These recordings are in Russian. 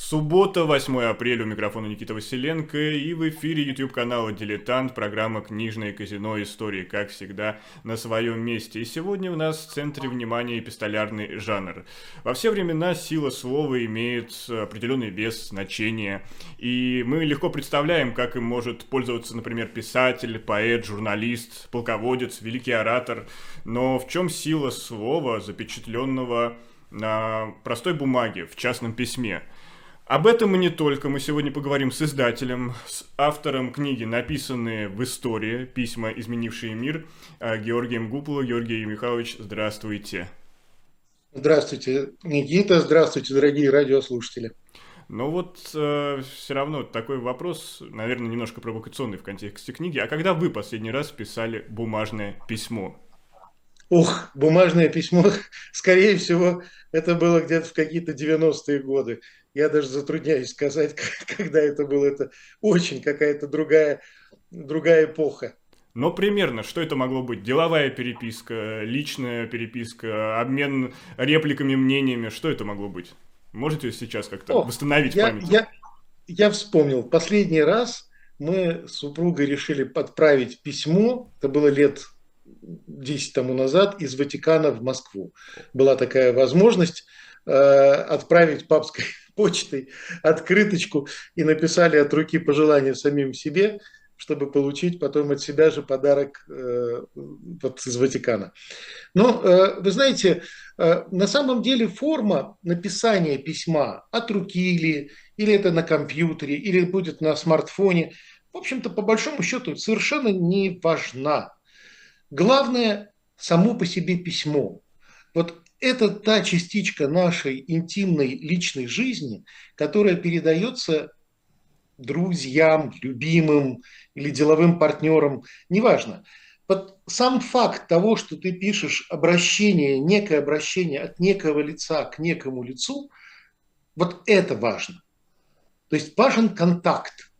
Суббота, 8 апреля, у микрофона Никита Василенко, и в эфире YouTube канала «Дилетант», программа «Книжное казино. Истории», как всегда, на своем месте. И сегодня у нас в центре внимания эпистолярный жанр. Во все времена сила слова имеет определенный вес, значение, и мы легко представляем, как им может пользоваться, например, писатель, поэт, журналист, полководец, великий оратор. Но в чем сила слова, запечатленного на простой бумаге, в частном письме – об этом и не только. Мы сегодня поговорим с издателем, с автором книги, написанные в истории «Письма, изменившие мир», э, Георгием Гуполо. Георгий Михайлович, здравствуйте. Здравствуйте, Никита. Здравствуйте, дорогие радиослушатели. Но вот э, все равно такой вопрос, наверное, немножко провокационный в контексте книги. А когда вы последний раз писали бумажное письмо? Ух, бумажное письмо, скорее всего, это было где-то в какие-то 90-е годы. Я даже затрудняюсь сказать, когда это было. Это очень какая-то другая, другая эпоха. Но примерно, что это могло быть? Деловая переписка, личная переписка, обмен репликами, мнениями, что это могло быть? Можете сейчас как-то О, восстановить я, память? Я, я вспомнил. Последний раз мы с супругой решили подправить письмо. Это было лет 10 тому назад из Ватикана в Москву. Была такая возможность э, отправить папской почтой открыточку и написали от руки пожелания самим себе, чтобы получить потом от себя же подарок э, вот из Ватикана. Но э, вы знаете, э, на самом деле форма написания письма от руки или, или это на компьютере, или будет на смартфоне, в общем-то, по большому счету, совершенно не важна. Главное само по себе письмо. Вот это та частичка нашей интимной личной жизни, которая передается друзьям, любимым или деловым партнерам, неважно. Вот сам факт того, что ты пишешь обращение, некое обращение от некого лица к некому лицу, вот это важно. То есть важен контакт.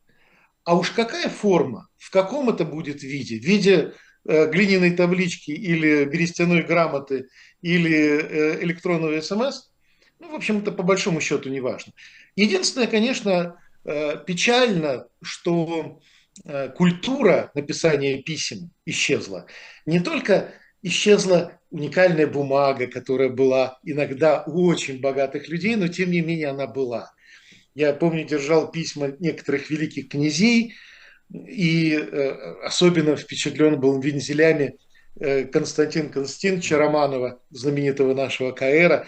А уж какая форма, в каком это будет виде? В виде глиняной таблички или берестяной грамоты или э, электронного смс, ну, в общем-то, по большому счету не важно. Единственное, конечно, э, печально, что э, культура написания писем исчезла. Не только исчезла уникальная бумага, которая была иногда у очень богатых людей, но тем не менее она была. Я помню, держал письма некоторых великих князей, и особенно впечатлен был вензелями Э, Константин Константиновича Романова, знаменитого нашего Каэра,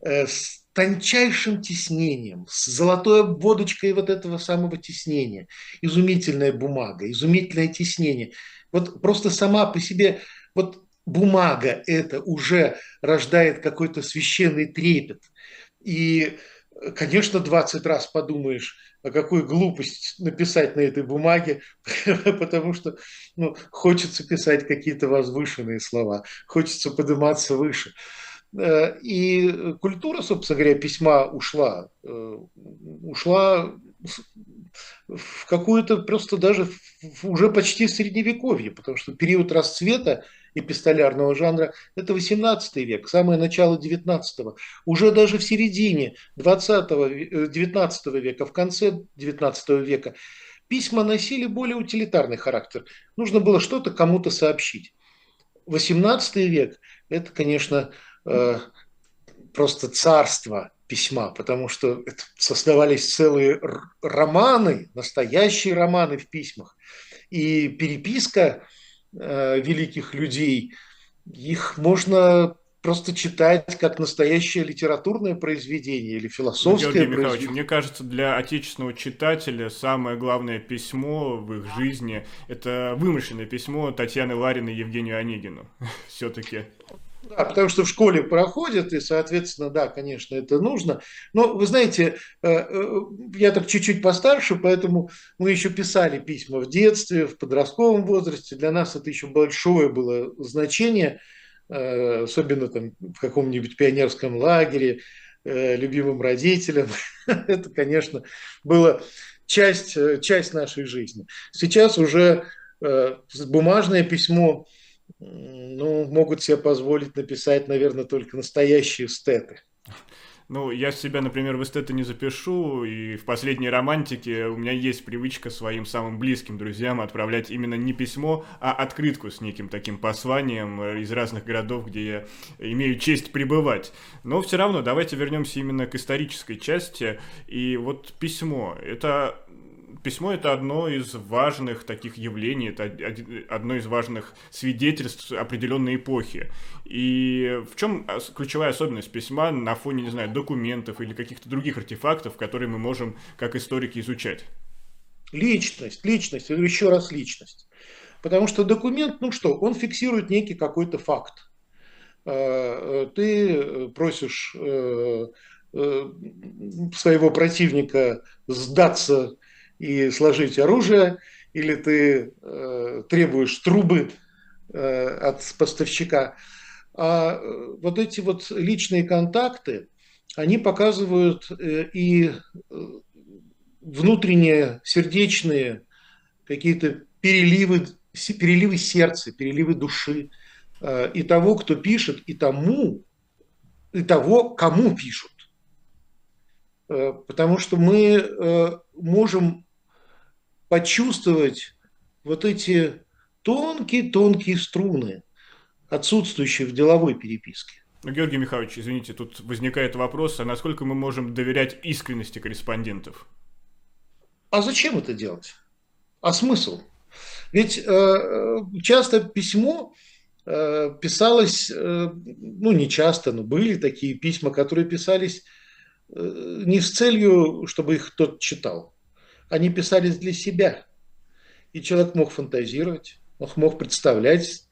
э, с тончайшим тиснением, с золотой обводочкой вот этого самого тиснения. Изумительная бумага, изумительное тиснение. Вот просто сама по себе, вот бумага это уже рождает какой-то священный трепет. И, конечно, 20 раз подумаешь, а какую глупость написать на этой бумаге, потому что ну, хочется писать какие-то возвышенные слова, хочется подниматься выше. Э, и культура, собственно говоря, письма ушла. Э, ушла в какую-то просто даже уже почти средневековье, потому что период расцвета эпистолярного жанра – это 18 век, самое начало 19-го. Уже даже в середине 20 19 э, века, в конце 19 века письма носили более утилитарный характер. Нужно было что-то кому-то сообщить. 18 век – это, конечно, э, просто царство письма, потому что создавались целые романы, настоящие романы в письмах. И переписка э, великих людей, их можно просто читать как настоящее литературное произведение или философское Георгий произведение. мне кажется, для отечественного читателя самое главное письмо в их жизни – это вымышленное письмо Татьяны Лариной Евгению Онегину. Все-таки. Да, потому что в школе проходят, и, соответственно, да, конечно, это нужно. Но, вы знаете, э, э, я так чуть-чуть постарше, поэтому мы еще писали письма в детстве, в подростковом возрасте. Для нас это еще большое было значение, э, особенно там в каком-нибудь пионерском лагере, любимым родителям. Это, конечно, было часть, часть нашей жизни. Сейчас уже бумажное письмо – ну, могут себе позволить написать, наверное, только настоящие стеты. Ну, я себя, например, в эстеты не запишу, и в последней романтике у меня есть привычка своим самым близким друзьям отправлять именно не письмо, а открытку с неким таким посланием из разных городов, где я имею честь пребывать. Но все равно давайте вернемся именно к исторической части. И вот письмо, это письмо это одно из важных таких явлений, это одно из важных свидетельств определенной эпохи. И в чем ключевая особенность письма на фоне, не знаю, документов или каких-то других артефактов, которые мы можем как историки изучать? Личность, личность, еще раз личность. Потому что документ, ну что, он фиксирует некий какой-то факт. Э, э, ты просишь э, своего противника сдаться и сложить оружие, или ты э, требуешь трубы э, от поставщика. А э, вот эти вот личные контакты, они показывают э, и э, внутренние сердечные какие-то переливы, переливы сердца, переливы души э, и того, кто пишет, и тому, и того, кому пишут. Э, потому что мы э, можем почувствовать вот эти тонкие-тонкие струны, отсутствующие в деловой переписке. Ну, Георгий Михайлович, извините, тут возникает вопрос, а насколько мы можем доверять искренности корреспондентов? А зачем это делать? А смысл? Ведь э, часто письмо э, писалось, э, ну не часто, но были такие письма, которые писались э, не с целью, чтобы их кто-то читал, они писались для себя. И человек мог фантазировать, он мог представлять,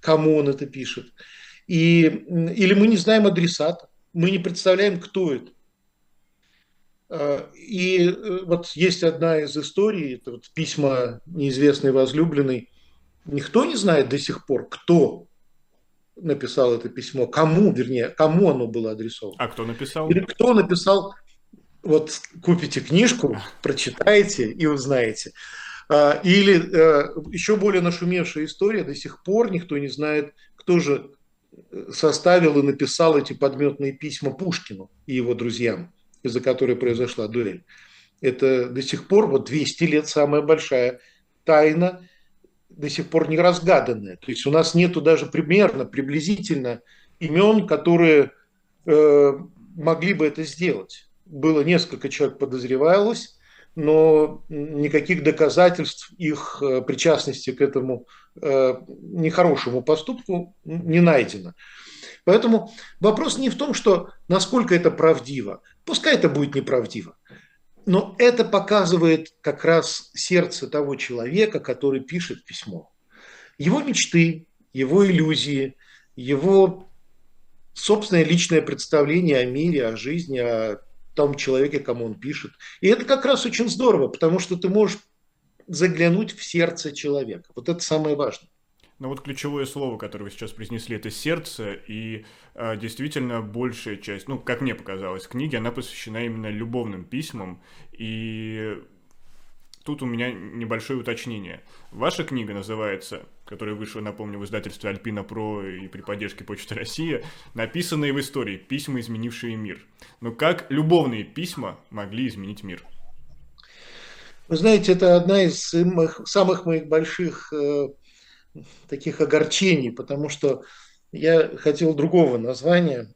кому он это пишет. И, или мы не знаем адресата, мы не представляем, кто это. А, и э, вот есть одна из историй, это вот письма неизвестной возлюбленной. Никто не знает до сих пор, кто написал это письмо, кому, вернее, кому оно было адресовано. А кто написал? Или кто написал вот купите книжку, прочитаете и узнаете. А, или э, еще более нашумевшая история, до сих пор никто не знает, кто же э, составил и написал эти подметные письма Пушкину и его друзьям, из-за которой произошла дуэль. Это до сих пор, вот 200 лет, самая большая тайна, до сих пор не разгаданная. То есть у нас нету даже примерно, приблизительно имен, которые э, могли бы это сделать было несколько человек подозревалось, но никаких доказательств их э, причастности к этому э, нехорошему поступку не найдено. Поэтому вопрос не в том, что насколько это правдиво. Пускай это будет неправдиво. Но это показывает как раз сердце того человека, который пишет письмо. Его мечты, его иллюзии, его собственное личное представление о мире, о жизни, о том человеке, кому он пишет. И это как раз очень здорово, потому что ты можешь заглянуть в сердце человека. Вот это самое важное. Но вот ключевое слово, которое вы сейчас произнесли, это сердце, и э, действительно большая часть, ну, как мне показалось, книги, она посвящена именно любовным письмам, и тут у меня небольшое уточнение. Ваша книга называется, которая вышла, напомню, в издательстве Альпина Про и при поддержке Почты России, «Написанные в истории. Письма, изменившие мир». Но как любовные письма могли изменить мир? Вы знаете, это одна из моих, самых моих больших э, таких огорчений, потому что я хотел другого названия.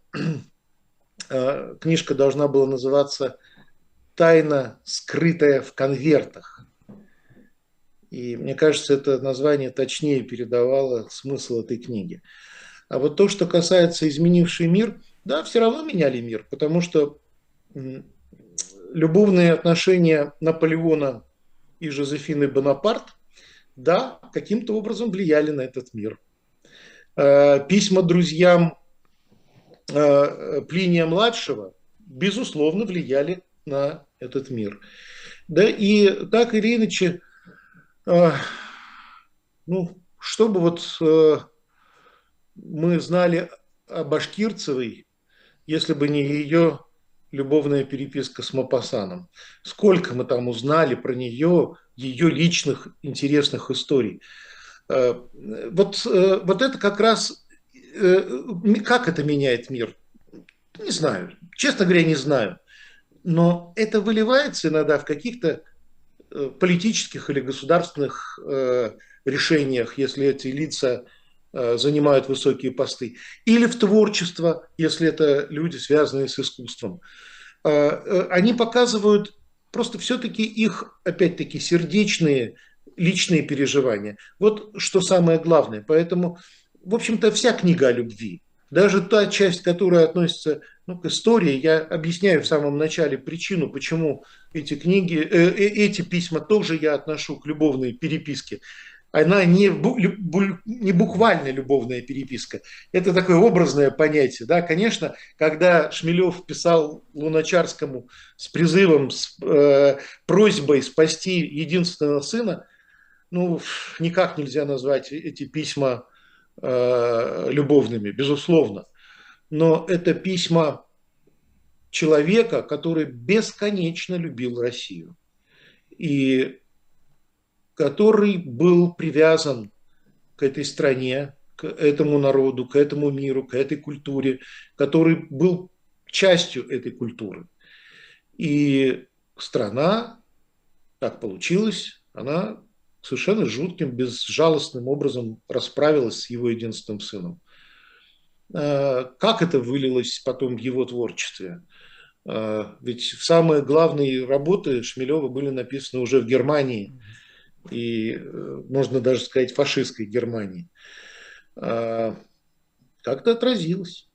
Э, книжка должна была называться «Тайна, скрытая в конвертах». И мне кажется, это название точнее передавало смысл этой книги. А вот то, что касается изменивший мир, да, все равно меняли мир, потому что любовные отношения Наполеона и Жозефины Бонапарт, да, каким-то образом влияли на этот мир. Э, письма друзьям э, Плиния-младшего, безусловно, влияли на этот мир. Да, и так или иначе, ну, чтобы вот э, мы знали о Башкирцевой, если бы не ее любовная переписка с Мапасаном. Сколько мы там узнали про нее, ее личных интересных историй. Э, вот, э, вот это как раз, как это меняет мир? Не знаю. честно говоря, не знаю. Но это выливается иногда в каких-то политических или государственных э, решениях, если эти лица э, занимают высокие посты, или в творчество, если это люди, связанные с искусством. Они показывают просто все-таки их, опять-таки, сердечные, личные переживания. Вот что самое главное. Поэтому, в общем-то, вся книга о любви, даже та часть, которая относится ну, к истории, я объясняю в самом начале причину, почему эти книги, э, э, эти письма тоже я отношу к любовной переписке. Она не, не буквально любовная переписка, это такое образное понятие. Да? Конечно, когда Шмелев писал Луначарскому с призывом, с э, просьбой спасти единственного сына, ну, никак нельзя назвать эти письма Э, любовными, безусловно. Но это письма человека, который бесконечно любил Россию и который был привязан к этой стране, к этому народу, к этому миру, к этой культуре, который был частью этой культуры. И страна, так получилось, она совершенно жутким, безжалостным образом расправилась с его единственным сыном. А, как это вылилось потом в его творчестве? А, ведь самые главные работы Шмелева были написаны уже в Германии, и э, можно даже сказать фашистской Германии. А, как-то отразилось.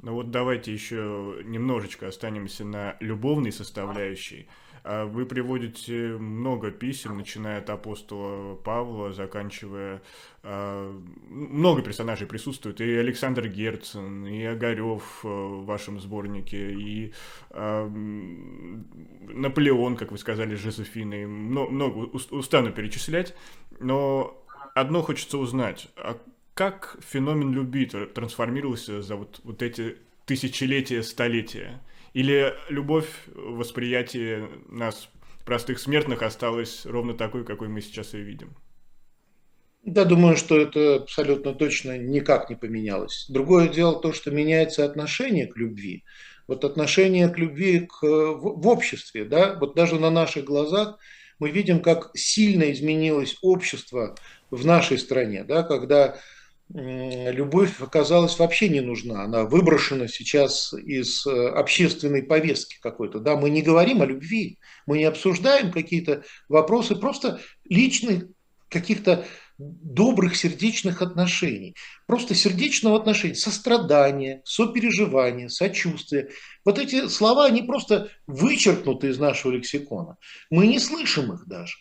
Ну вот давайте еще немножечко останемся на любовной составляющей. А вы приводите много писем, начиная от апостола Павла, заканчивая... А, много персонажей присутствует, и Александр Герцен, и Огарев э, в вашем сборнике, и а, Наполеон, как вы сказали, Жозефина, много, устану перечислять, но одно хочется узнать, а как феномен любви трансформировался за вот, вот эти тысячелетия, столетия? Или любовь, восприятие нас, простых смертных, осталась ровно такой, какой мы сейчас ее видим? Да, думаю, что это абсолютно точно никак не поменялось. Другое дело то, что меняется отношение к любви. Вот отношение к любви к, в, в обществе, да, вот даже на наших глазах мы видим, как сильно изменилось общество в нашей стране, да, когда любовь оказалась вообще не нужна. Она выброшена сейчас из э, общественной повестки какой-то. Да, мы не говорим о любви, мы не обсуждаем какие-то вопросы просто личных каких-то добрых сердечных отношений. Просто сердечного отношения, сострадания, сопереживания, сочувствия. Вот эти слова, они просто вычеркнуты из нашего лексикона. Мы не слышим их даже.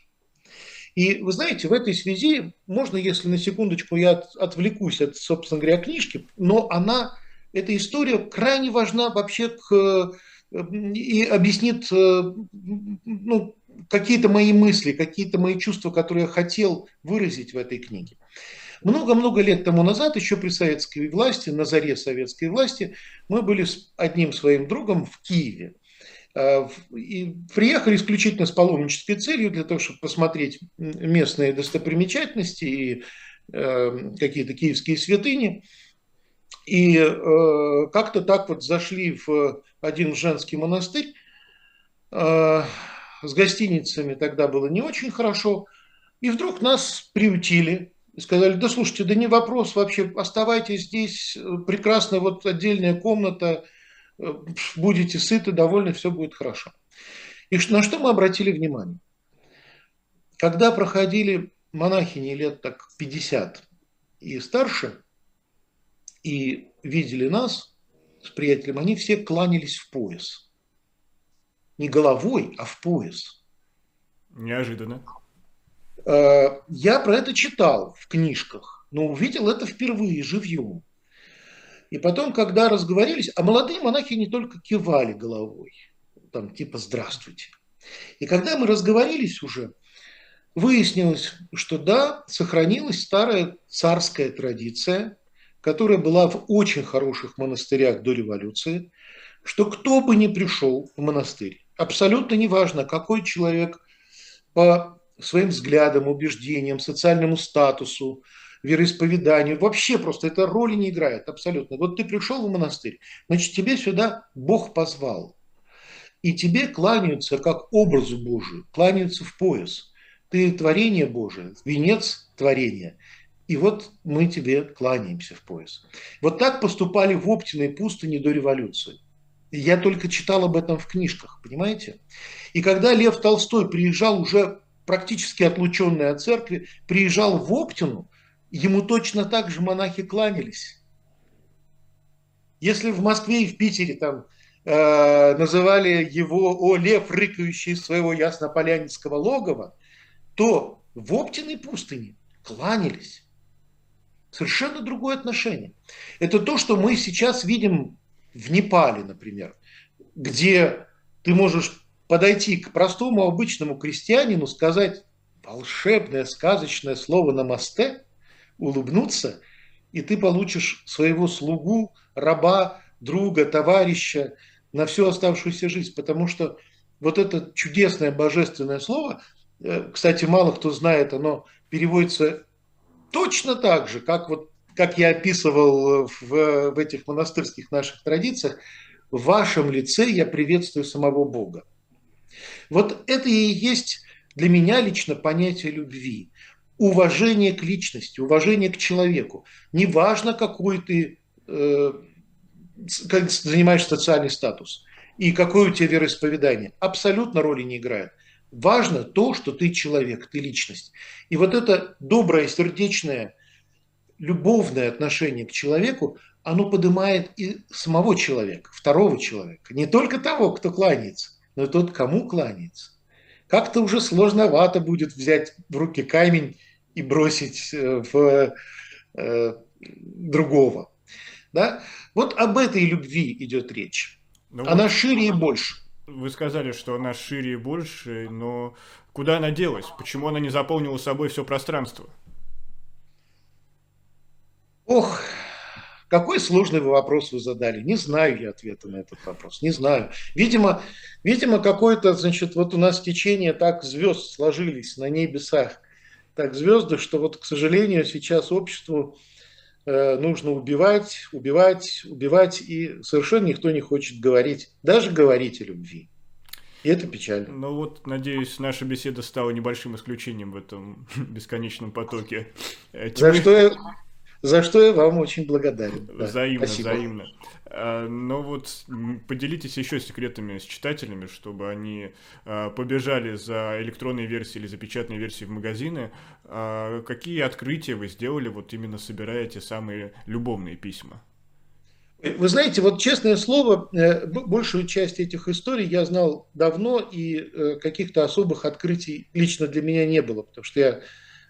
И вы знаете, в этой связи можно, если на секундочку я отвлекусь от, собственно говоря, книжки, но она, эта история крайне важна вообще к, и объяснит ну, какие-то мои мысли, какие-то мои чувства, которые я хотел выразить в этой книге. Много-много лет тому назад, еще при советской власти, на заре советской власти, мы были с одним своим другом в Киеве. Э, и приехали исключительно с паломнической целью для того, чтобы посмотреть местные достопримечательности и э, какие-то киевские святыни. И э, как-то так вот зашли в один женский монастырь. С гостиницами тогда было не очень хорошо. И вдруг нас приютили. Сказали, да слушайте, да не вопрос вообще, оставайтесь здесь, прекрасная вот отдельная комната – будете сыты, довольны, все будет хорошо. И на что мы обратили внимание? Когда проходили монахини лет так 50 и старше, и видели нас с приятелем, они все кланялись в пояс. Не головой, а в пояс. Неожиданно. Э, я про это читал в книжках, но увидел это впервые живьем. И потом, когда разговорились, а молодые монахи не только кивали головой, там типа «здравствуйте». И когда мы разговорились уже, выяснилось, что да, сохранилась старая царская традиция, которая была в очень хороших монастырях до революции, что кто бы ни пришел в монастырь, абсолютно неважно, какой человек по своим взглядам, убеждениям, социальному статусу, вероисповеданию. Вообще просто это роли не играет абсолютно. Вот ты пришел в монастырь, значит, тебе сюда Бог позвал. И тебе кланяются как образу Божию, кланяются в пояс. Ты творение Божие, венец творения. И вот мы тебе кланяемся в пояс. Вот так поступали в Оптиной пустыне до революции. Я только читал об этом в книжках, понимаете? И когда Лев Толстой приезжал уже практически отлученный от церкви, приезжал в Оптину, ему точно так же монахи кланялись. Если в Москве и в Питере там э, называли его «О, лев, рыкающий из своего яснополянинского логова», то в Оптиной пустыне кланялись. Совершенно другое отношение. Это то, что мы сейчас видим в Непале, например, где ты можешь подойти к простому обычному крестьянину, сказать волшебное сказочное слово на мосте, улыбнуться, и ты получишь своего слугу, раба, друга, товарища на всю оставшуюся жизнь. Потому что вот это чудесное божественное слово, э, кстати, мало кто знает, оно переводится точно так же, как вот как я описывал в, в этих монастырских наших традициях, в вашем лице я приветствую самого Бога. Вот это и есть для меня лично понятие любви. Уважение к личности, уважение к человеку. Неважно, какой ты э, занимаешь социальный статус и какое у тебя вероисповедание. Абсолютно роли не играет. Важно то, что ты человек, ты личность. И вот это доброе, сердечное, любовное отношение к человеку, оно поднимает и самого человека, второго человека. Не только того, кто кланяется, но и тот, кому кланяется. Как-то уже сложновато будет взять в руки камень и бросить э, в э, другого. Да? Вот об этой любви идет речь. Ну, она вот... шире и больше. Вы сказали, что она шире и больше, но куда она делась? Почему она не заполнила собой все пространство? Ох, какой сложный вы вопрос вы задали. Не знаю я ответа на этот вопрос. Не знаю. Видимо, видимо какое-то, значит, вот у нас течение так звезд сложились на небесах, так звезды, что вот, к сожалению, сейчас обществу Э, нужно убивать, убивать, убивать, и совершенно никто не хочет говорить, даже говорить о любви. И это печально. Ну вот, надеюсь, наша беседа стала небольшим исключением в этом бесконечном потоке. За, что я, за что я вам очень благодарен. Взаимно, да, взаимно. А, но вот поделитесь еще секретами с читателями, чтобы они а, побежали за электронной версией или за печатной версией в магазины. А, какие открытия вы сделали, вот именно собирая те самые любовные письма? Вы знаете, вот честное слово, э, большую часть этих историй я знал давно, и э, каких-то особых открытий лично для меня не было, потому что я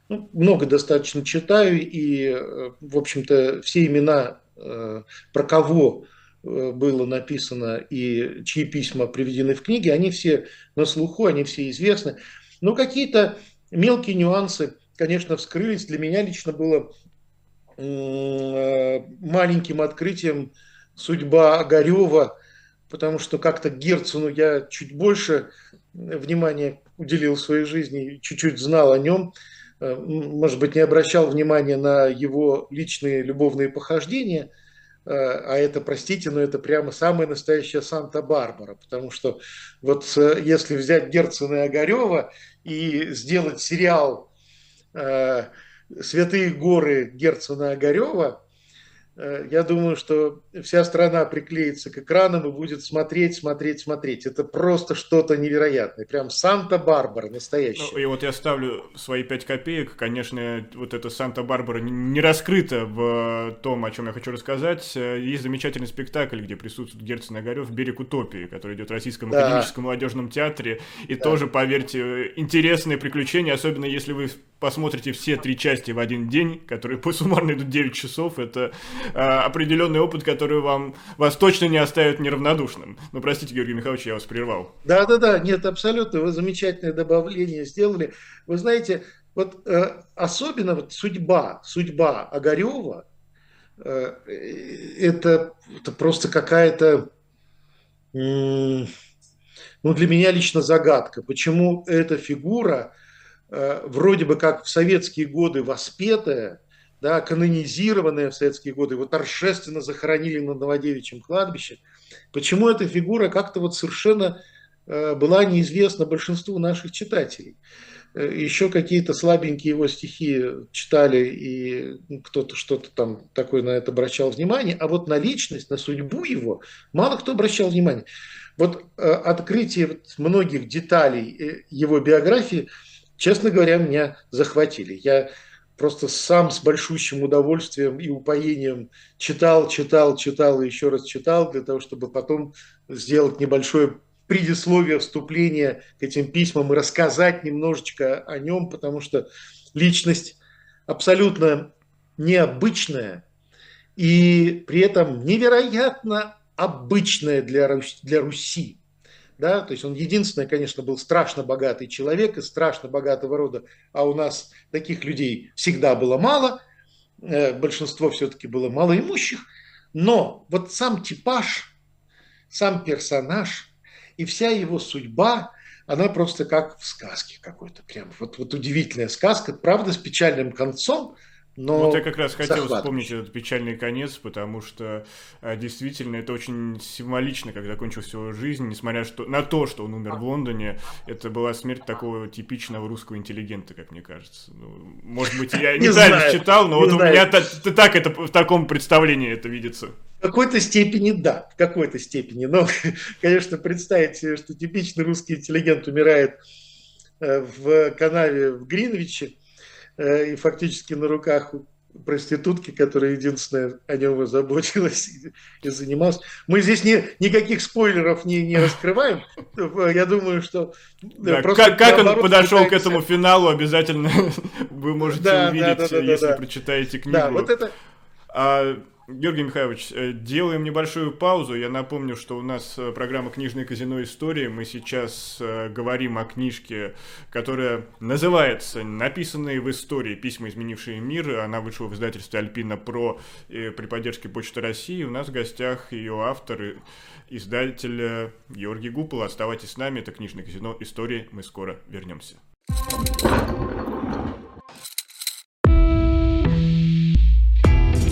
ну, много достаточно читаю, и, э, в общем-то, все имена Э, про кого э, было написано и чьи письма приведены в книге, они все на слуху, они все известны. Но какие-то мелкие нюансы, конечно, вскрылись. Для меня лично было маленьким открытием судьба Огарева, потому что как-то Герцену я чуть больше внимания уделил своей жизни, чуть-чуть знал о нем. Э, может быть, не обращал внимания на его личные любовные похождения, э, а это, простите, но это прямо самая настоящая Санта-Барбара, потому что вот э, если взять Герцена и Огарева и сделать сериал «Святые горы Герцена Огарева», я думаю, что вся страна приклеится к экранам и будет смотреть, смотреть, смотреть. Это просто что-то невероятное. Прям Санта-Барбара настоящая. Ну, и вот я ставлю свои пять копеек. Конечно, вот эта Санта-Барбара не раскрыта в том, о чем я хочу рассказать. Есть замечательный спектакль, где присутствует Герцен Огарев «Берег утопии», который идет в Российском да. академическом молодежном театре. И да. тоже, поверьте, интересные приключения, особенно если вы посмотрите все три части в один день, которые по суммарно идут 9 часов. Это э, определенный опыт, который вам, вас точно не оставит неравнодушным. Ну, простите, Георгий Михайлович, я вас прервал. Да-да-да, нет, абсолютно, вы замечательное добавление сделали. Вы знаете, вот э, особенно вот судьба, судьба Огарева, э, это, это просто какая-то, ну, для меня лично загадка, почему эта фигура, э, вроде бы как в советские годы воспетая, да, канонизированная в советские годы, его торжественно захоронили на Новодевичьем кладбище. Почему эта фигура как-то вот совершенно э, была неизвестна большинству наших читателей? Э, Еще какие-то слабенькие его стихи читали, и ну, кто-то что-то там такое на это обращал внимание, а вот на личность, на судьбу его мало кто обращал внимание. Вот э, открытие многих деталей его биографии, честно говоря, меня захватили. Я просто сам с большущим удовольствием и упоением читал, читал, читал и еще раз читал, для того, чтобы потом сделать небольшое предисловие, вступление к этим письмам и рассказать немножечко о нем, потому что личность абсолютно необычная и при этом невероятно обычная для, для Руси да, то есть он единственный, конечно, был страшно богатый человек из страшно богатого рода, а у нас таких людей всегда было мало, э, большинство все-таки было малоимущих, но вот сам типаж, сам персонаж и вся его судьба, она просто как в сказке какой-то, прям. Вот, вот удивительная сказка, правда, с печальным концом, но вот я как раз хотел вспомнить этот печальный конец, потому что а, действительно это очень символично, как закончилась его жизнь, несмотря что, на то, что он умер в Лондоне, это была смерть такого типичного русского интеллигента, как мне кажется. Ну, может быть, я не неправильно читал, но вот у меня так это в таком представлении это видится. В какой-то степени да, в какой-то степени. Но, конечно, представить, что типичный русский интеллигент умирает э, в канаве в Гринвиче, Э, и фактически на руках проститутки, которая единственная о нем заботилась и занималась. Мы здесь не, никаких спойлеров не, не раскрываем. Я думаю, что... Э, да, как, как он подошел пытаемся... к этому финалу, обязательно вы можете да, увидеть, да, да, да, если да. прочитаете книгу. Да, вот это... А, Георгий Михайлович, э, делаем небольшую паузу. Я напомню, что у нас э, программа «Книжное казино. Истории». Мы сейчас э, говорим о книжке, которая называется «Написанные в истории. Письма, изменившие мир». Она вышла в издательстве «Альпина Про» при поддержке Почты России. У нас в гостях ее автор, издатель Георгий Гупол. Оставайтесь с нами. Это «Книжное казино. Истории». Мы скоро вернемся.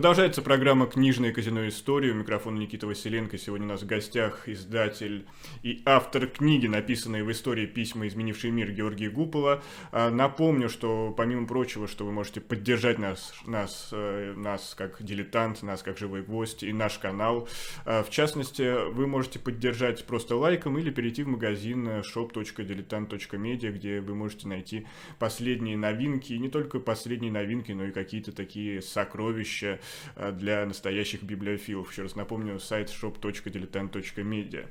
Продолжается программа «Книжная казино истории». У микрофона Никита Василенко. Сегодня у нас в гостях издатель и автор книги, написанной в истории «Письма, изменившие мир» Георгий Гупола. А, напомню, что, помимо прочего, что вы можете поддержать нас, нас, э, нас как дилетант, нас как живой гвоздь и наш канал. А, в частности, вы можете поддержать просто лайком или перейти в магазин shop.diletant.media, где вы можете найти последние новинки, и не только последние новинки, но и какие-то такие сокровища, для настоящих библиофилов. Еще раз напомню, сайт shop.diletant.media.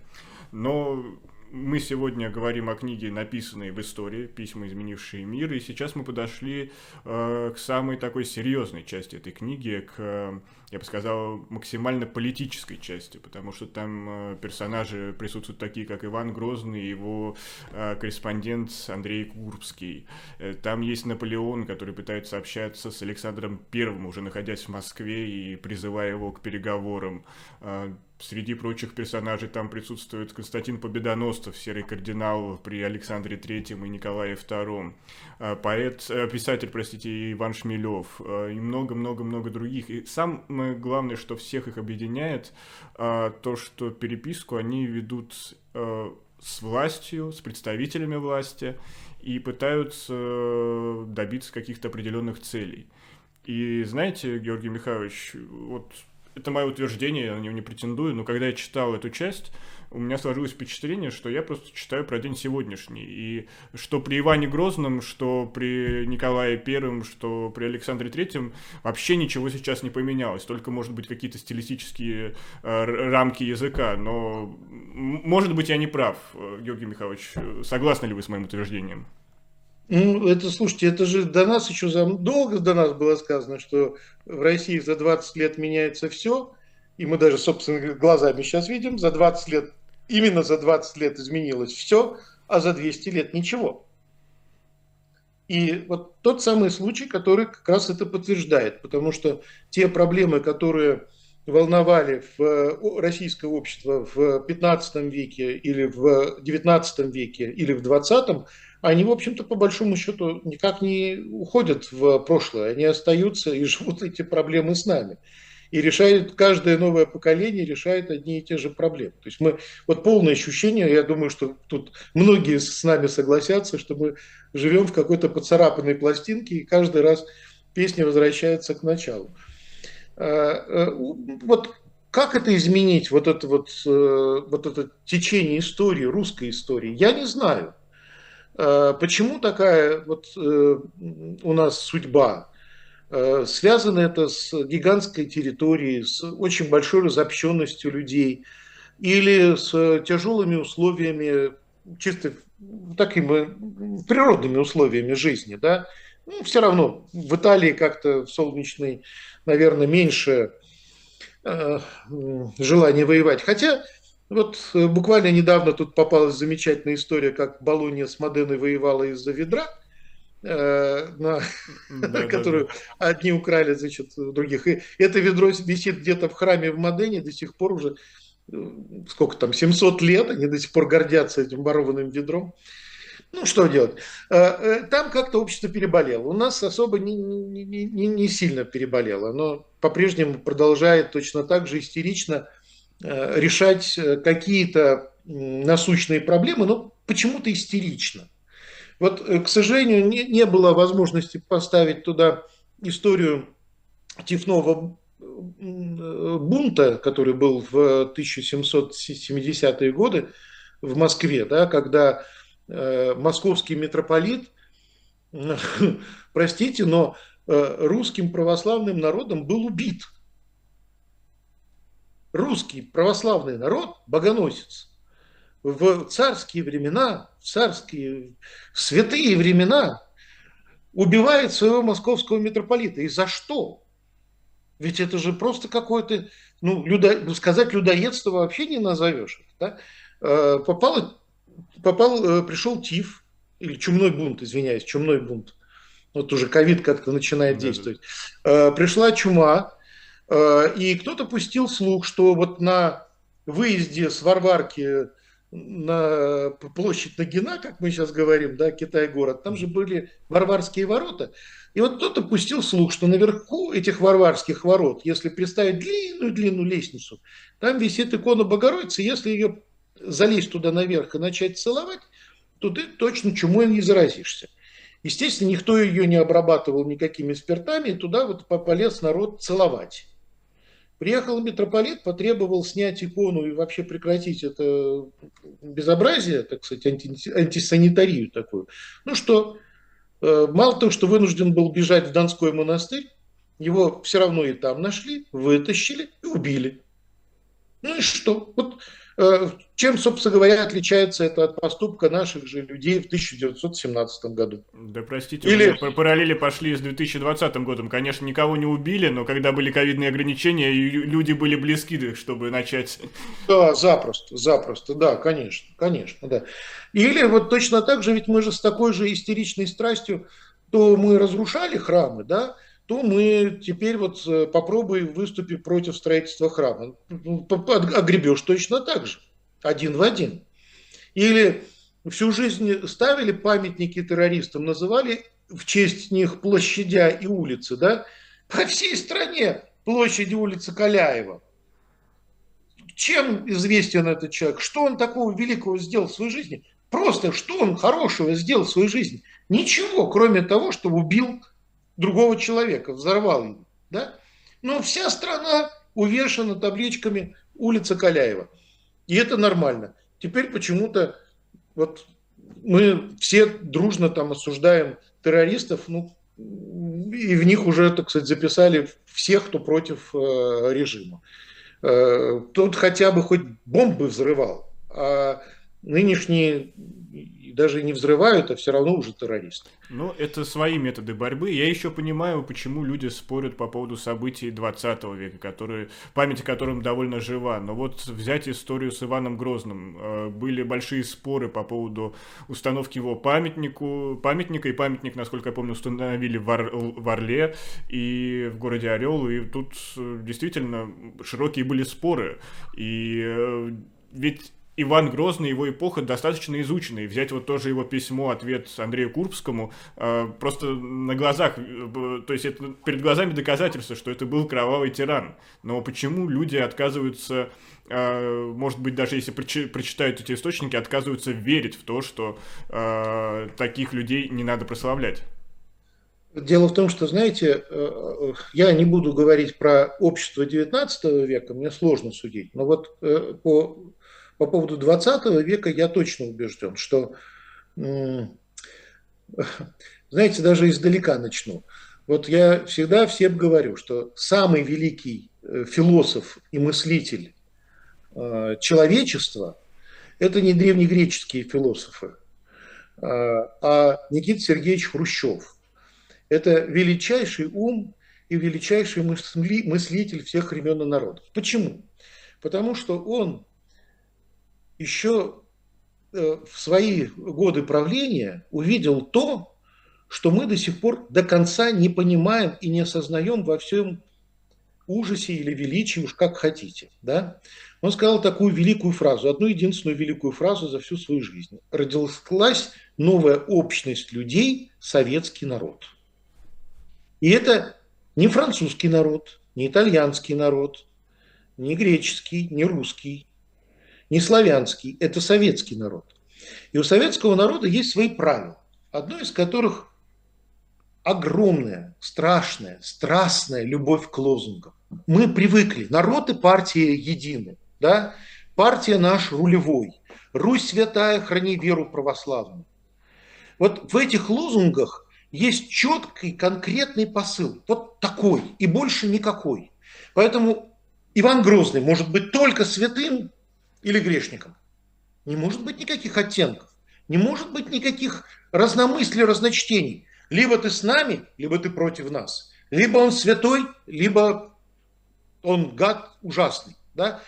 Но мы сегодня говорим о книге, написанной в истории, письма, изменившие мир, и сейчас мы подошли э, к самой такой серьезной части этой книги, к, я бы сказал, максимально политической части, потому что там э, персонажи присутствуют такие, как Иван Грозный, его э, корреспондент Андрей Курбский. Э, там есть Наполеон, который пытается общаться с Александром Первым, уже находясь в Москве и призывая его к переговорам. Э, Среди прочих персонажей там присутствует Константин Победоносцев, серый кардинал при Александре Третьем и Николае Втором, а, поэт, э, писатель, простите, Иван Шмелев а, и много-много-много других. И самое главное, что всех их объединяет, то, что переписку они ведут с властью, с представителями власти и пытаются э, добиться каких-то определенных целей. И знаете, Георгий Михайлович, вот это мое утверждение, я на него не претендую, но когда я читал эту часть, у меня сложилось впечатление, что я просто читаю про день сегодняшний. И что при Иване Грозном, что при Николае Первом, что при Александре Третьем вообще ничего сейчас не поменялось. Только, может быть, какие-то стилистические э, рамки языка. Но, может быть, я не прав, э, Георгий Михайлович. Согласны ли вы с моим утверждением? Ну, это, слушайте, это же до нас еще за... долго до нас было сказано, что в России за 20 лет меняется все, и мы даже, собственно, глазами сейчас видим, за 20 лет, именно за 20 лет изменилось все, а за 200 лет ничего. И вот тот самый случай, который как раз это подтверждает, потому что те проблемы, которые волновали в э, российское общество в 15 веке или в 19 веке или в 20 они, в общем-то, по большому счету никак не уходят в прошлое, они остаются и живут эти проблемы с нами. И решает каждое новое поколение решает одни и те же проблемы. То есть мы вот полное ощущение, я думаю, что тут многие с нами согласятся, что мы живем в какой-то поцарапанной пластинке, и каждый раз песня возвращается к началу. А, э, вот как это изменить, вот это вот, э, вот это течение истории, русской истории, я не знаю. Э, почему такая вот э, у нас судьба? Э, связано это с гигантской территорией, с очень большой разобщенностью людей или с тяжелыми условиями, чисто такими природными условиями жизни, да? Ну, все равно в Италии как-то в солнечной, наверное, меньше э, желания воевать. Хотя вот э, буквально недавно тут попалась замечательная история, как Болония с Моденой воевала из-за ведра, э, на, да, которую да, да. одни украли, значит, других. И это ведро висит где-то в храме в Модене до сих пор уже, э, сколько там, 700 лет, они до сих пор гордятся этим ворованным ведром. Ну, что делать? Э, там как-то общество переболело. У нас особо не, не, не, не сильно переболело. но по-прежнему продолжает точно так же истерично Э, решать э, какие-то насущные проблемы, но почему-то истерично. Вот, э, к сожалению, не, не было возможности поставить туда историю Тифнова бунта, который был в 1770-е годы в Москве, да, когда э, московский митрополит, простите, но э, русским православным народом был убит – русский православный народ, богоносец, в царские времена, в царские святые времена убивает своего московского митрополита. И за что? Ведь это же просто какое-то, ну, людо, сказать людоедство вообще не назовешь. Да? Э, попал, э, пришел ТИФ, или чумной бунт, извиняюсь, чумной бунт. Вот уже ковид как-то начинает действовать. Э, пришла чума, Э, и кто-то пустил слух, что вот на выезде с Варварки на площадь Нагина, как мы сейчас говорим, да, Китай-город, там же были Варварские ворота. И вот кто-то пустил слух, что наверху этих Варварских ворот, если представить длинную-длинную лестницу, там висит икона Богородицы, если ее залезть туда наверх и начать целовать, то ты точно чумой не заразишься. Естественно, никто ее не обрабатывал никакими спиртами, и туда вот полез народ целовать. Приехал митрополит, потребовал снять икону и вообще прекратить это безобразие, так сказать, анти, антисанитарию такую. Ну что, э, мало того, что вынужден был бежать в Донской монастырь, его все равно и там нашли, вытащили и убили. Ну и что? Вот чем, собственно говоря, отличается это от поступка наших же людей в 1917 году? Да простите, Или... параллели пошли с 2020 годом. Конечно, никого не убили, но когда были ковидные ограничения, люди были близки, чтобы начать... Да, запросто, запросто, да, конечно, конечно, да. Или вот точно так же, ведь мы же с такой же истеричной страстью, то мы разрушали храмы, да, то мы теперь вот э, попробуем выступить против строительства храма. Ну, огребешь точно так же, один в один. Или всю жизнь ставили памятники террористам, называли в честь них площадя и улицы, да? По всей стране площади улицы Каляева. Чем известен этот человек? Что он такого великого сделал в своей жизни? Просто что он хорошего сделал в своей жизни? Ничего, кроме того, что убил другого человека, взорвал его. Да? Но вся страна увешана табличками улица Каляева. И это нормально. Теперь почему-то вот мы все дружно там осуждаем террористов, ну, и в них уже, так сказать, записали всех, кто против э, режима. Э, тут хотя бы хоть бомбы взрывал, а нынешние даже не взрывают, а все равно уже террористы. Ну, это свои методы борьбы. Я еще понимаю, почему люди спорят по поводу событий 20 века, которые, память о котором довольно жива. Но вот взять историю с Иваном Грозным. Э, были большие споры по поводу установки его памятнику, памятника, и памятник, насколько я помню, установили в, Ор, в Орле и в городе Орел, и тут э, действительно широкие были споры. И э, ведь Иван Грозный, его эпоха достаточно изучена. И взять вот тоже его письмо, ответ Андрею Курбскому, э, просто на глазах, э, то есть это перед глазами доказательства, что это был кровавый тиран. Но почему люди отказываются, э, может быть, даже если прочитают эти источники, отказываются верить в то, что таких людей не надо прославлять? Дело в том, что, знаете, я не буду говорить про общество XIX века, мне сложно судить, но вот по по поводу 20 века я точно убежден, что, знаете, даже издалека начну. Вот я всегда всем говорю, что самый великий э, философ и мыслитель э, человечества – это не древнегреческие философы, э, а Никита Сергеевич Хрущев. Это величайший ум и величайший мыслитель всех времен и народов. Почему? Потому что он еще э, в свои годы правления увидел то, что мы до сих пор до конца не понимаем и не осознаем во всем ужасе или величии, уж как хотите. Да? Он сказал такую великую фразу, одну единственную великую фразу за всю свою жизнь. Родилась новая общность людей, советский народ. И это не французский народ, не итальянский народ, не греческий, не русский, не славянский, это советский народ. И у советского народа есть свои правила, одно из которых огромная, страшная, страстная любовь к лозунгам. Мы привыкли, народ и партия едины, да? партия наш рулевой, Русь святая, храни веру православную. Вот в этих лозунгах есть четкий, конкретный посыл, вот такой и больше никакой. Поэтому Иван Грозный может быть только святым, или грешником. Не может быть никаких оттенков, не может быть никаких разномыслий, разночтений. Либо ты с нами, либо ты против нас. Либо он святой, либо он гад ужасный. Да?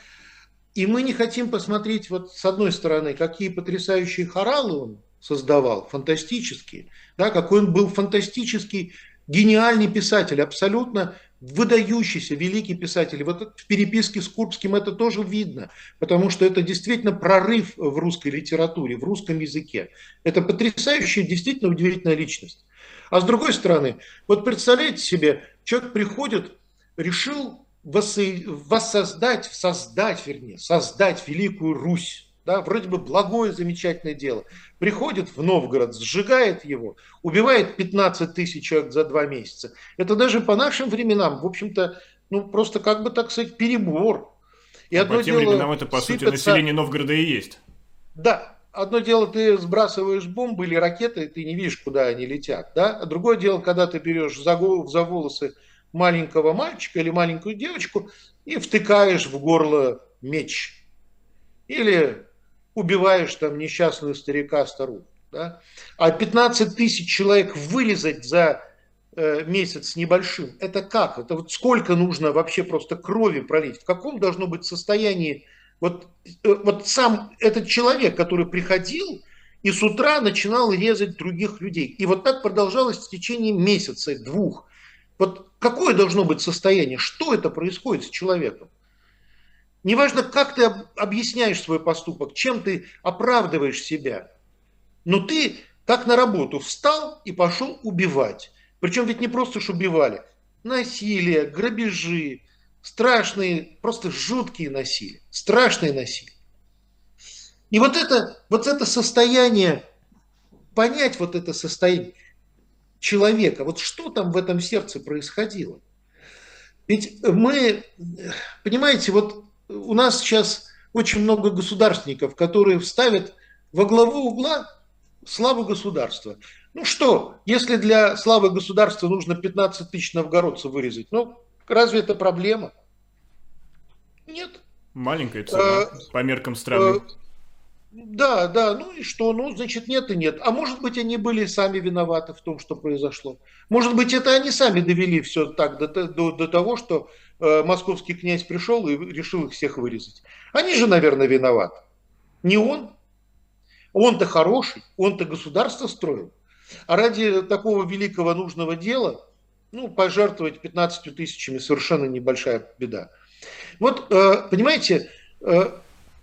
И мы не хотим посмотреть, вот с одной стороны, какие потрясающие хоралы он создавал, фантастические, да, какой он был фантастический, гениальный писатель, абсолютно выдающийся великий писатель. Вот в переписке с Курбским это тоже видно, потому что это действительно прорыв в русской литературе, в русском языке. Это потрясающая, действительно удивительная личность. А с другой стороны, вот представляете себе, человек приходит, решил воссоздать, создать, вернее, создать Великую Русь да, вроде бы благое, замечательное дело, приходит в Новгород, сжигает его, убивает 15 тысяч человек за два месяца. Это даже по нашим временам, в общем-то, ну просто как бы, так сказать, перебор. И одно по тем дело временам это, по сыпаться... сути, население Новгорода и есть. Да, одно дело, ты сбрасываешь бомбы или ракеты, ты не видишь, куда они летят, да, а другое дело, когда ты берешь за, за волосы маленького мальчика или маленькую девочку и втыкаешь в горло меч. Или убиваешь там несчастного старика, старуху. Да? А 15 тысяч человек вырезать за э, месяц небольшим, это как? Это вот сколько нужно вообще просто крови пролить? В каком должно быть состоянии вот, э, вот сам этот человек, который приходил и с утра начинал резать других людей. И вот так продолжалось в течение месяца, двух. Вот какое должно быть состояние? Что это происходит с человеком? Неважно, как ты объясняешь свой поступок, чем ты оправдываешь себя, но ты как на работу встал и пошел убивать. Причем ведь не просто ж убивали. Насилие, грабежи, страшные, просто жуткие насилия, страшные насилия. И вот это, вот это состояние, понять вот это состояние человека, вот что там в этом сердце происходило. Ведь мы, понимаете, вот у нас сейчас очень много государственников, которые вставят во главу угла славу государства. Ну что, если для славы государства нужно 15 тысяч новгородцев вырезать, ну разве это проблема? Нет. Маленькая цена а, по меркам страны. А, да, да, ну и что? Ну, значит, нет и нет. А может быть, они были сами виноваты в том, что произошло. Может быть, это они сами довели все так до, до, до того, что московский князь пришел и решил их всех вырезать. Они же, наверное, виноваты. Не он. Он-то хороший, он-то государство строил. А ради такого великого нужного дела, ну, пожертвовать 15 тысячами совершенно небольшая беда. Вот, э, понимаете, э,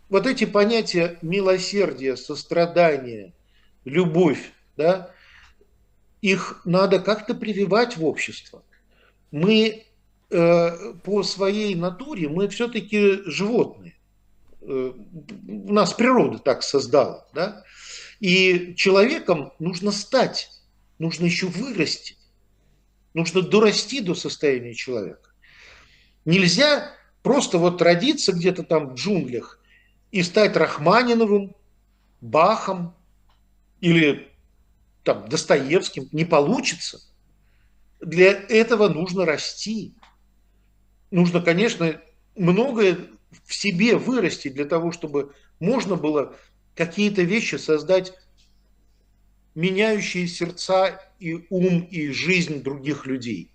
вот эти понятия милосердия, сострадания, любовь, да, их надо как-то прививать в общество. Мы э, по своей натуре, мы все-таки животные. Э, нас природа так создала. Да? И человеком нужно стать, нужно еще вырасти, нужно дорасти до состояния человека. Нельзя просто вот родиться где-то там в джунглях и стать Рахманиновым, Бахом или там, Достоевским не получится. Для этого нужно расти. Нужно, конечно, многое в себе вырасти для того, чтобы можно было какие-то вещи создать, меняющие сердца и ум и жизнь других людей.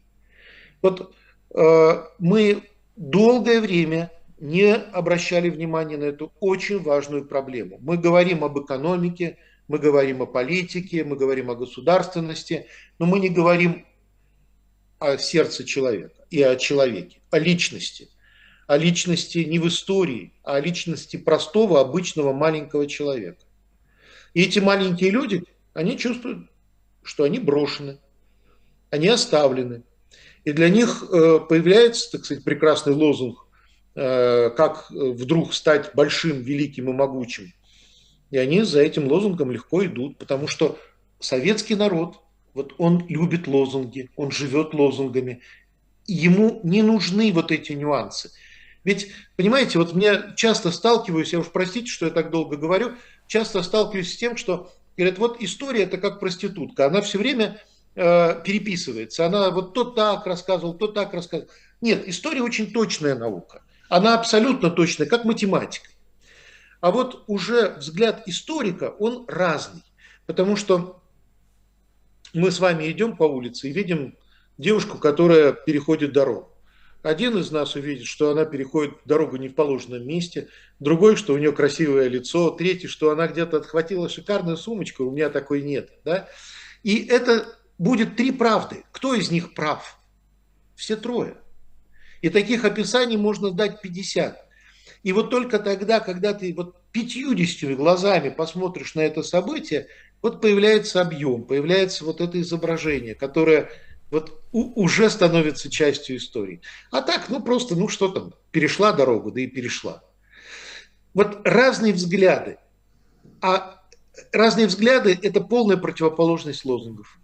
Вот э, мы долгое время не обращали внимания на эту очень важную проблему. Мы говорим об экономике, мы говорим о политике, мы говорим о государственности, но мы не говорим о сердце человека и о человеке, о личности. О личности не в истории, а о личности простого, обычного, маленького человека. И эти маленькие люди, они чувствуют, что они брошены, они оставлены. И для них э, появляется, так сказать, прекрасный лозунг Э, как вдруг стать большим, великим и могучим. И они за этим лозунгом легко идут, потому что советский народ, вот он любит лозунги, он живет лозунгами, ему не нужны вот эти нюансы. Ведь, понимаете, вот мне часто сталкиваюсь, я уж простите, что я так долго говорю, часто сталкиваюсь с тем, что говорят, вот история это как проститутка, она все время э, переписывается, она вот то так рассказывал, то так рассказывал. Нет, история очень точная наука она абсолютно точная, как математика. А вот уже взгляд историка, он разный. Потому что мы с вами идем по улице и видим девушку, которая переходит дорогу. Один из нас увидит, что она переходит дорогу не в положенном месте, другой, что у нее красивое лицо, третий, что она где-то отхватила шикарную сумочку, у меня такой нет. Да? И это будет три правды. Кто из них прав? Все трое. И таких описаний можно дать 50. И вот только тогда, когда ты вот 50 глазами посмотришь на это событие, вот появляется объем, появляется вот это изображение, которое вот уже становится частью истории. А так, ну просто, ну что там, перешла дорогу, да и перешла. Вот разные взгляды. А разные взгляды – это полная противоположность лозунгов.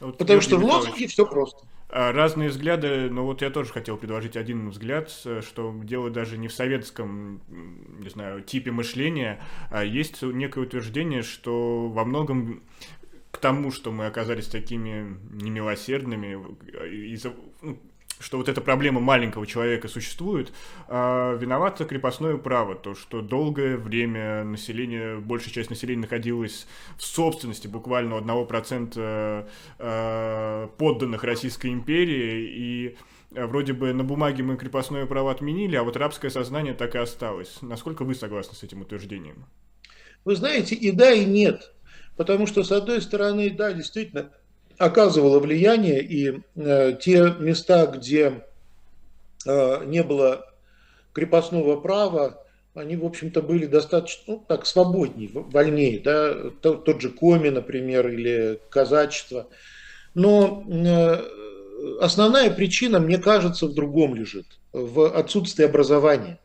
Вот Потому что в лозунге все просто. А, разные взгляды, но вот я тоже хотел предложить один взгляд, что дело даже не в советском, не знаю, типе мышления, а есть некое утверждение, что во многом к тому, что мы оказались такими немилосердными, из-за, ну, что вот эта проблема маленького человека существует, а виновато крепостное право, то, что долгое время население, большая часть населения находилась в собственности буквально у 1% а, подданных Российской империи, и вроде бы на бумаге мы крепостное право отменили, а вот рабское сознание так и осталось. Насколько вы согласны с этим утверждением? Вы знаете, и да, и нет. Потому что, с одной стороны, да, действительно, оказывала влияние, и те места, где не было крепостного права, они, в общем-то, были достаточно, ну, так, свободнее, вольнее, да, тот, тот же Коми, например, или казачество. Но основная причина, мне кажется, в другом лежит, в отсутствии образования.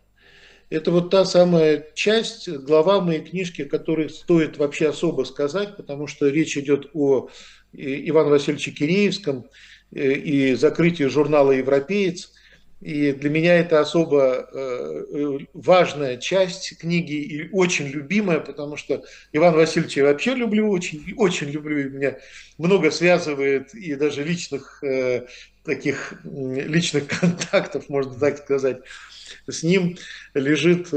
Это вот та самая часть, глава моей книжки, о которой стоит вообще особо сказать, потому что речь идет о Иване Васильевиче Киреевском э, и закрытии журнала «Европеец». И для меня это особо э, важная часть книги и очень любимая, потому что Иван Васильевич я вообще люблю, очень, очень люблю, и меня много связывает и даже личных э, таких личных контактов, можно так сказать, с ним лежит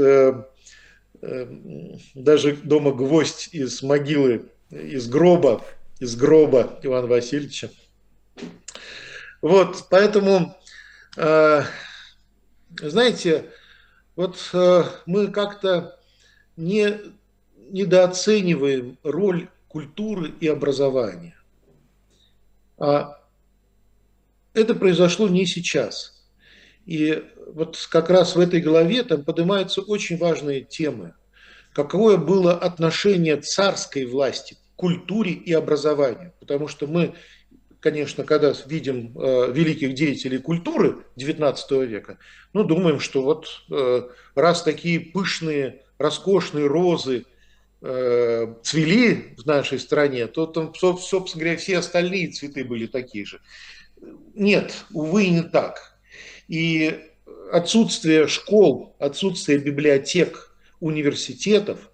даже дома гвоздь из могилы, из гроба, из гроба Ивана Васильевича. Вот, поэтому Э, знаете, вот э, мы как-то не недооцениваем роль культуры и образования. А это произошло не сейчас. И вот как раз в этой главе там поднимаются очень важные темы. Какое было отношение царской власти культуре и образованию? Потому что мы конечно, когда видим э, великих деятелей культуры XIX века, ну, думаем, что вот э, раз такие пышные, роскошные розы э, цвели в нашей стране, то там, собственно говоря, все остальные цветы были такие же. Нет, увы, не так. И отсутствие школ, отсутствие библиотек, университетов,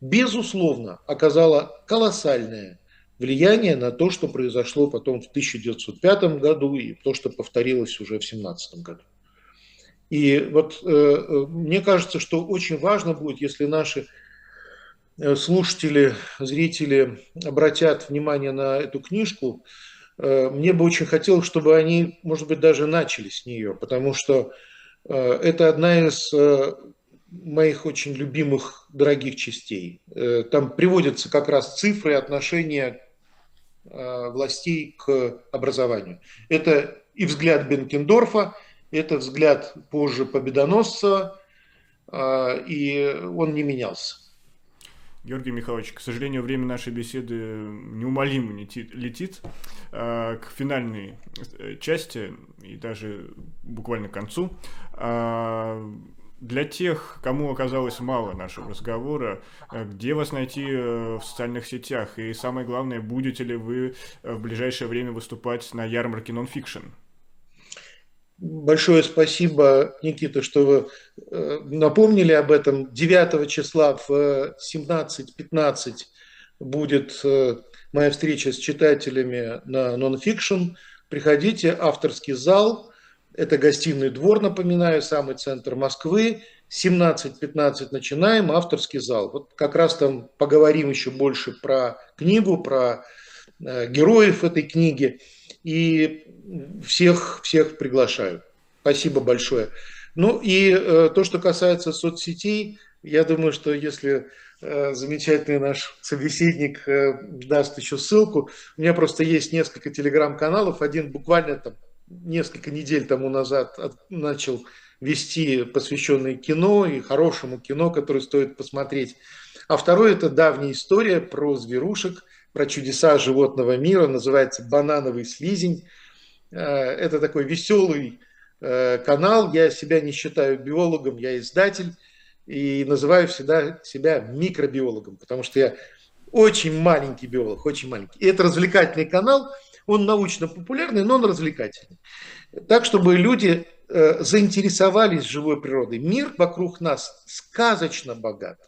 безусловно, оказало колоссальное влияние на то, что произошло потом в 1905 году и то, что повторилось уже в 1917 году. И вот э, э, мне кажется, что очень важно будет, если наши э, слушатели, зрители обратят внимание на эту книжку, э, мне бы очень хотелось, чтобы они, может быть, даже начали с нее, потому что э, это одна из э, моих очень любимых, дорогих частей. Э, там приводятся как раз цифры отношения Э, властей к образованию. Это и взгляд Бенкендорфа, это взгляд позже Победоносца, э, и он не менялся. Георгий Михайлович, к сожалению, время нашей беседы неумолимо летит к финальной части и даже буквально к концу для тех, кому оказалось мало нашего разговора, э, где вас найти э, в социальных сетях? И самое главное, будете ли вы э, в ближайшее время выступать на ярмарке нонфикшн? Большое спасибо, Никита, что вы напомнили об этом. 9 числа в 17.15 будет моя встреча с читателями на нонфикшн. Приходите, авторский зал – это гостиный двор, напоминаю, самый центр Москвы. 17-15 начинаем, авторский зал. Вот как раз там поговорим еще больше про книгу, про э, героев этой книги. И всех, всех приглашаю. Спасибо большое. Ну и э, то, что касается соцсетей, я думаю, что если э, замечательный наш собеседник э, даст еще ссылку, у меня просто есть несколько телеграм-каналов, один буквально там несколько недель тому назад начал вести посвященный кино и хорошему кино, которое стоит посмотреть. А второе – это давняя история про зверушек, про чудеса животного мира, называется «Банановый слизень». Э, это такой веселый э, канал. Я себя не считаю биологом, я издатель и называю всегда себя микробиологом, потому что я очень маленький биолог, очень маленький. И это развлекательный канал – он научно-популярный, но он развлекательный. Так, чтобы люди э, заинтересовались живой природой. Мир вокруг нас сказочно богат,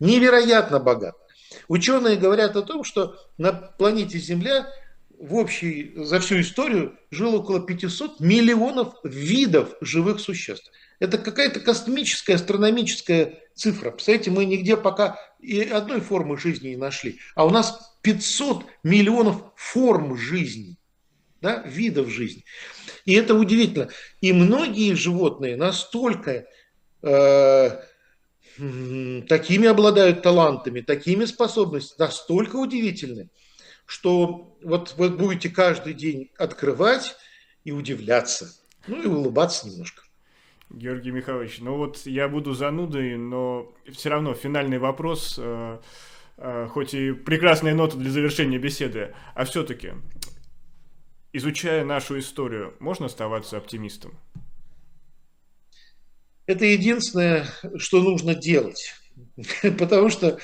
невероятно богат. Ученые говорят о том, что на планете Земля в общей, за всю историю жило около 500 миллионов видов живых существ. Это какая-то космическая, астрономическая цифра. Представляете, мы нигде пока и одной формы жизни не нашли. А у нас 500 миллионов форм жизни, да, видов жизни. И это удивительно. И многие животные настолько э, такими обладают талантами, такими способностями, настолько удивительны, что вот вы будете каждый день открывать и удивляться, ну и улыбаться немножко. Георгий Михайлович, ну вот я буду занудой, но все равно финальный вопрос, э, хоть и прекрасная нота для завершения беседы, а все-таки, изучая нашу историю, можно оставаться оптимистом? Это единственное, что нужно делать. Потому что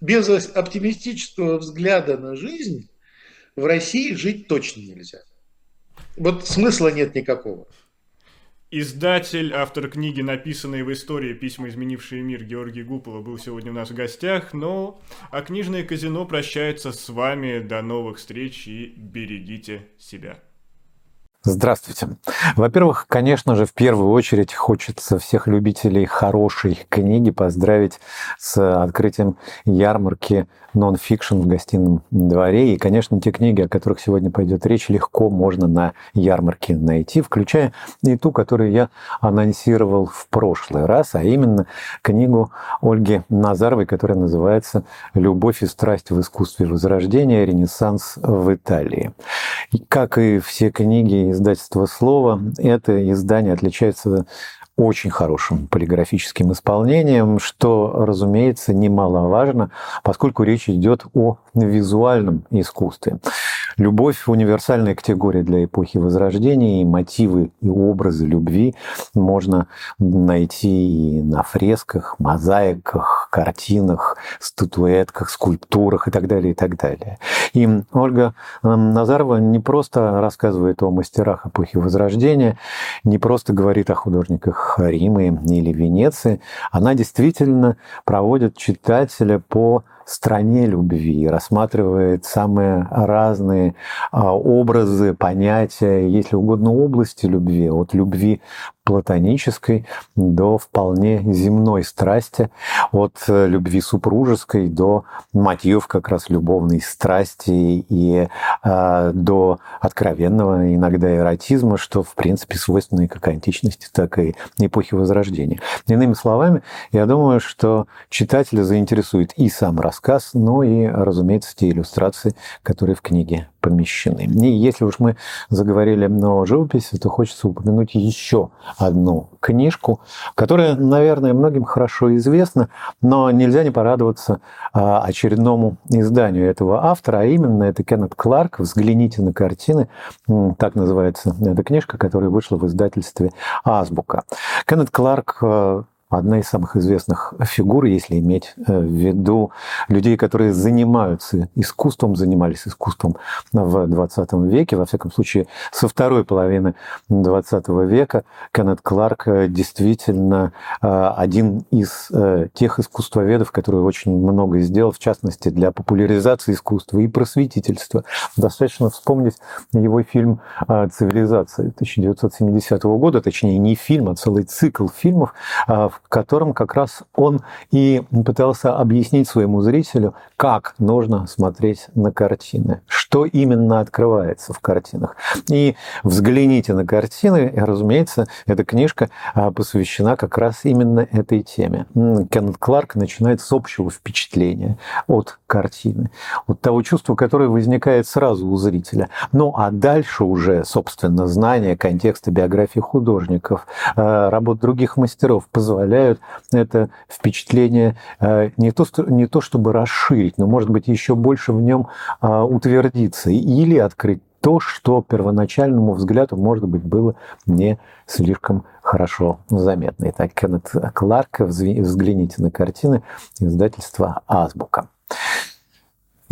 без оптимистического взгляда на жизнь в России жить точно нельзя. Вот смысла нет никакого. Издатель, автор книги, написанной в истории «Письма, изменившие мир» Георгий Гупола был сегодня у нас в гостях, но а книжное казино прощается с вами. До новых встреч и берегите себя. Здравствуйте. Во-первых, конечно же, в первую очередь хочется всех любителей хорошей книги поздравить с открытием ярмарки нон-фикшн в гостином дворе. И, конечно, те книги, о которых сегодня пойдет речь, легко можно на ярмарке найти, включая и ту, которую я анонсировал в прошлый раз, а именно книгу Ольги Назаровой, которая называется «Любовь и страсть в искусстве Возрождения. Ренессанс в Италии». И, как и все книги издательства «Слово», это издание отличается очень хорошим полиграфическим исполнением, что, разумеется, немаловажно, поскольку речь идет о визуальном искусстве. Любовь – универсальная категория для эпохи Возрождения, и мотивы и образы любви можно найти и на фресках, мозаиках, картинах, статуэтках, скульптурах и так далее, и так далее. И Ольга Назарова не просто рассказывает о мастерах эпохи Возрождения, не просто говорит о художниках Рима или Венеции, она действительно проводит читателя по стране любви, рассматривает самые разные а, образы, понятия, если угодно, области любви, от любви платонической до вполне земной страсти, от э, любви супружеской до мотивов как раз любовной страсти и э, до откровенного иногда эротизма, что в принципе свойственно и как античности, так и эпохи Возрождения. Иными словами, я думаю, что читателя заинтересует и сам рассказ, но и, разумеется, те иллюстрации, которые в книге помещены. И если уж мы заговорили о живописи, то хочется упомянуть еще одну книжку, которая, наверное, многим хорошо известна, но нельзя не порадоваться а, очередному изданию этого автора, а именно это Кеннет Кларк «Взгляните на картины». Так называется эта книжка, которая вышла в издательстве «Азбука». Кеннет Кларк а, одна из самых известных фигур, если иметь э, в виду людей, которые занимаются искусством, занимались искусством в 20 веке, во всяком случае, со второй половины 20 века Кеннет Кларк э, действительно э, один из тех искусствоведов, который очень много сделал, в частности, для популяризации искусства и просветительства. Достаточно вспомнить его фильм «Цивилизация» 1970 года, точнее, не фильм, а целый цикл фильмов, в в котором как раз он и пытался объяснить своему зрителю, как нужно смотреть на картины, что именно открывается в картинах. И взгляните на картины, и, разумеется, эта книжка а, посвящена как раз именно этой теме. Кеннет Кларк начинает с общего впечатления от картины, от того чувства, которое возникает сразу у зрителя. Ну а дальше уже, собственно, знание контекста биографии художников, а, работ других мастеров позволяет позволяют это впечатление э, не то, не то чтобы расширить, но, может быть, еще больше в нем а, утвердиться или открыть то, что первоначальному взгляду, может быть, было не слишком хорошо заметно. Итак, Кеннет Кларк, взгляните на картины издательства «Азбука».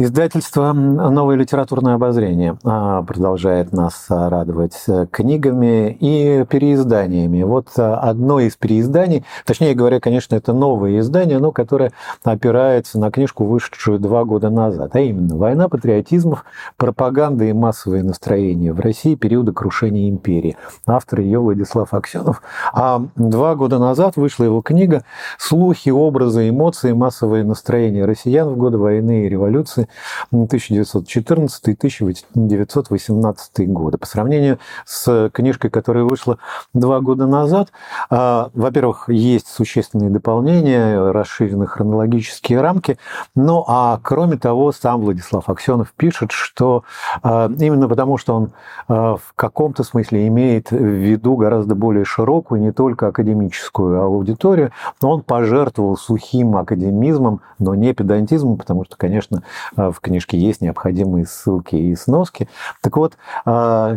Издательство «Новое литературное обозрение» а, продолжает нас радовать э, книгами и переизданиями. Вот э, одно из переизданий, точнее говоря, конечно, это новое издание, но которое опирается на книжку, вышедшую два года назад, а именно «Война патриотизмов. Пропаганда и массовые настроения в России периода крушения империи». Автор ее Владислав Аксенов. А два года назад вышла его книга «Слухи, образы, эмоции, массовые настроения россиян в годы войны и революции 1914 и 1918 годы. По сравнению с книжкой, которая вышла два года назад, а, во-первых, есть существенные дополнения, расширены хронологические рамки, ну а кроме того, сам Владислав Аксенов пишет, что а, именно потому, что он а, в каком-то смысле имеет в виду гораздо более широкую, не только академическую аудиторию, но он пожертвовал сухим академизмом, но не педантизмом, потому что, конечно, в книжке есть необходимые ссылки и сноски. Так вот,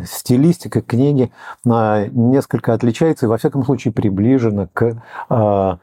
стилистика книги несколько отличается и, во всяком случае, приближена к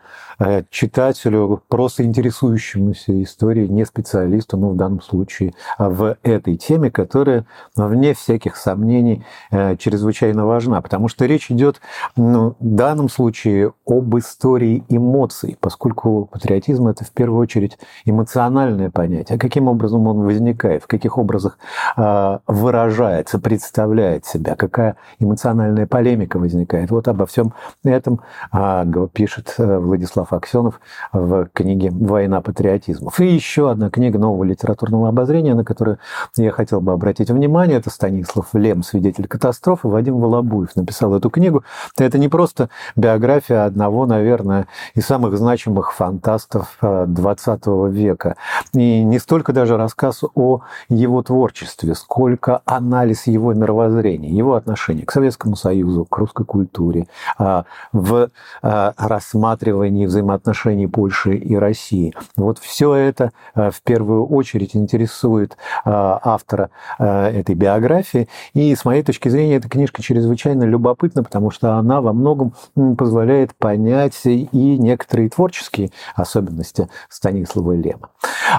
читателю, просто интересующемуся историей, не специалисту, но в данном случае а в этой теме, которая, вне всяких сомнений, э, чрезвычайно важна, потому что речь идет ну, в данном случае об истории эмоций, поскольку патриотизм это в первую очередь эмоциональное понятие. Каким образом он возникает, в каких образах а, выражается, представляет себя, какая эмоциональная полемика возникает. Вот обо всем этом а, пишет э, Владислав Станислав Аксенов в книге «Война патриотизмов». И еще одна книга нового литературного обозрения, на которую я хотел бы обратить внимание, это Станислав Лем, свидетель катастрофы. Вадим Волобуев написал эту книгу. Это не просто биография одного, наверное, из самых значимых фантастов 20 э, века. И не столько даже рассказ о его творчестве, сколько анализ его мировоззрения, его отношения к Советскому Союзу, к русской культуре, а, в а, рассматривании взаимодействия взаимоотношений Польши и России. Вот все это э, в первую очередь интересует э, автора э, этой биографии. И с моей точки зрения эта книжка чрезвычайно любопытна, потому что она во многом позволяет понять и некоторые творческие особенности Станислава Лема.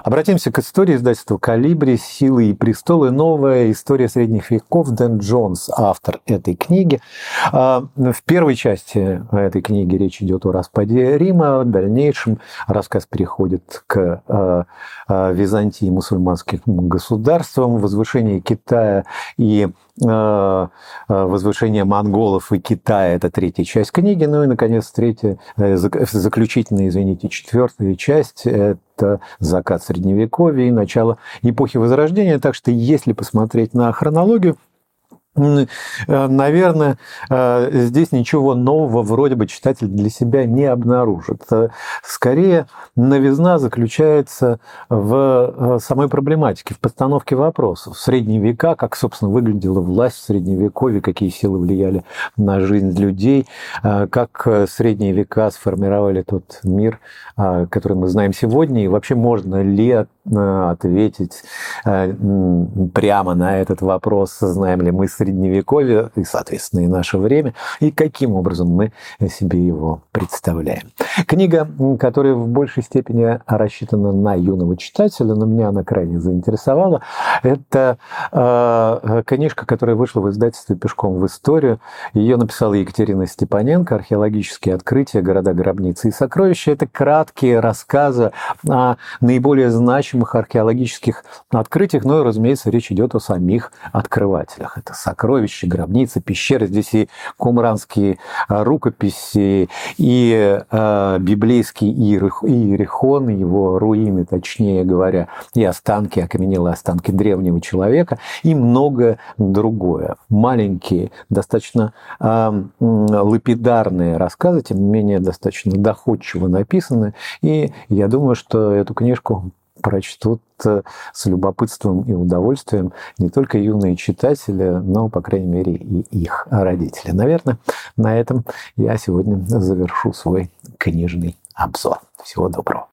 Обратимся к истории издательства «Калибри. Силы и престолы. Новая история средних веков». Дэн Джонс, автор этой книги. В первой части этой книги речь идет о распаде Рима, в дальнейшем рассказ переходит к э, э, Византии и мусульманским государствам, возвышение Китая и э, возвышение монголов и Китая – это третья часть книги. Ну и, наконец, третья, заключительная, извините, четвертая часть – это закат Средневековья и начало эпохи Возрождения. Так что, если посмотреть на хронологию, наверное, э, здесь ничего нового вроде бы читатель для себя не обнаружит. Э, скорее, новизна заключается в самой проблематике, в постановке вопросов. В средние века, как, собственно, выглядела власть в Средневековье, какие силы влияли на жизнь людей, как средние века сформировали тот мир, который мы знаем сегодня, и вообще можно ли ответить прямо на этот вопрос, знаем ли мы Средневековье и, соответственно, и наше время, и каким образом мы себе его представляем. Книга, которая в большей степени рассчитана на юного читателя, но меня она крайне заинтересовала, это э, книжка, которая вышла в издательстве «Пешком в историю». Ее написала Екатерина Степаненко «Археологические открытия. Города, гробницы и сокровища». Это краткие рассказы о наиболее значимых археологических открытиях, но, разумеется, речь идет о самих открывателях. Это сокровища, гробницы, пещеры. Здесь и кумранские а, рукописи, и э, библейский Иерихон, его руины, точнее говоря, и останки, окаменелые останки древнего человека, и многое другое. Маленькие, достаточно э, лапидарные рассказы, тем не менее, достаточно доходчиво написаны. И я думаю, что эту книжку прочтут э, с любопытством и удовольствием не только юные читатели, но, по крайней мере, и их родители. Наверное, на этом я сегодня завершу свой книжный обзор. Всего доброго.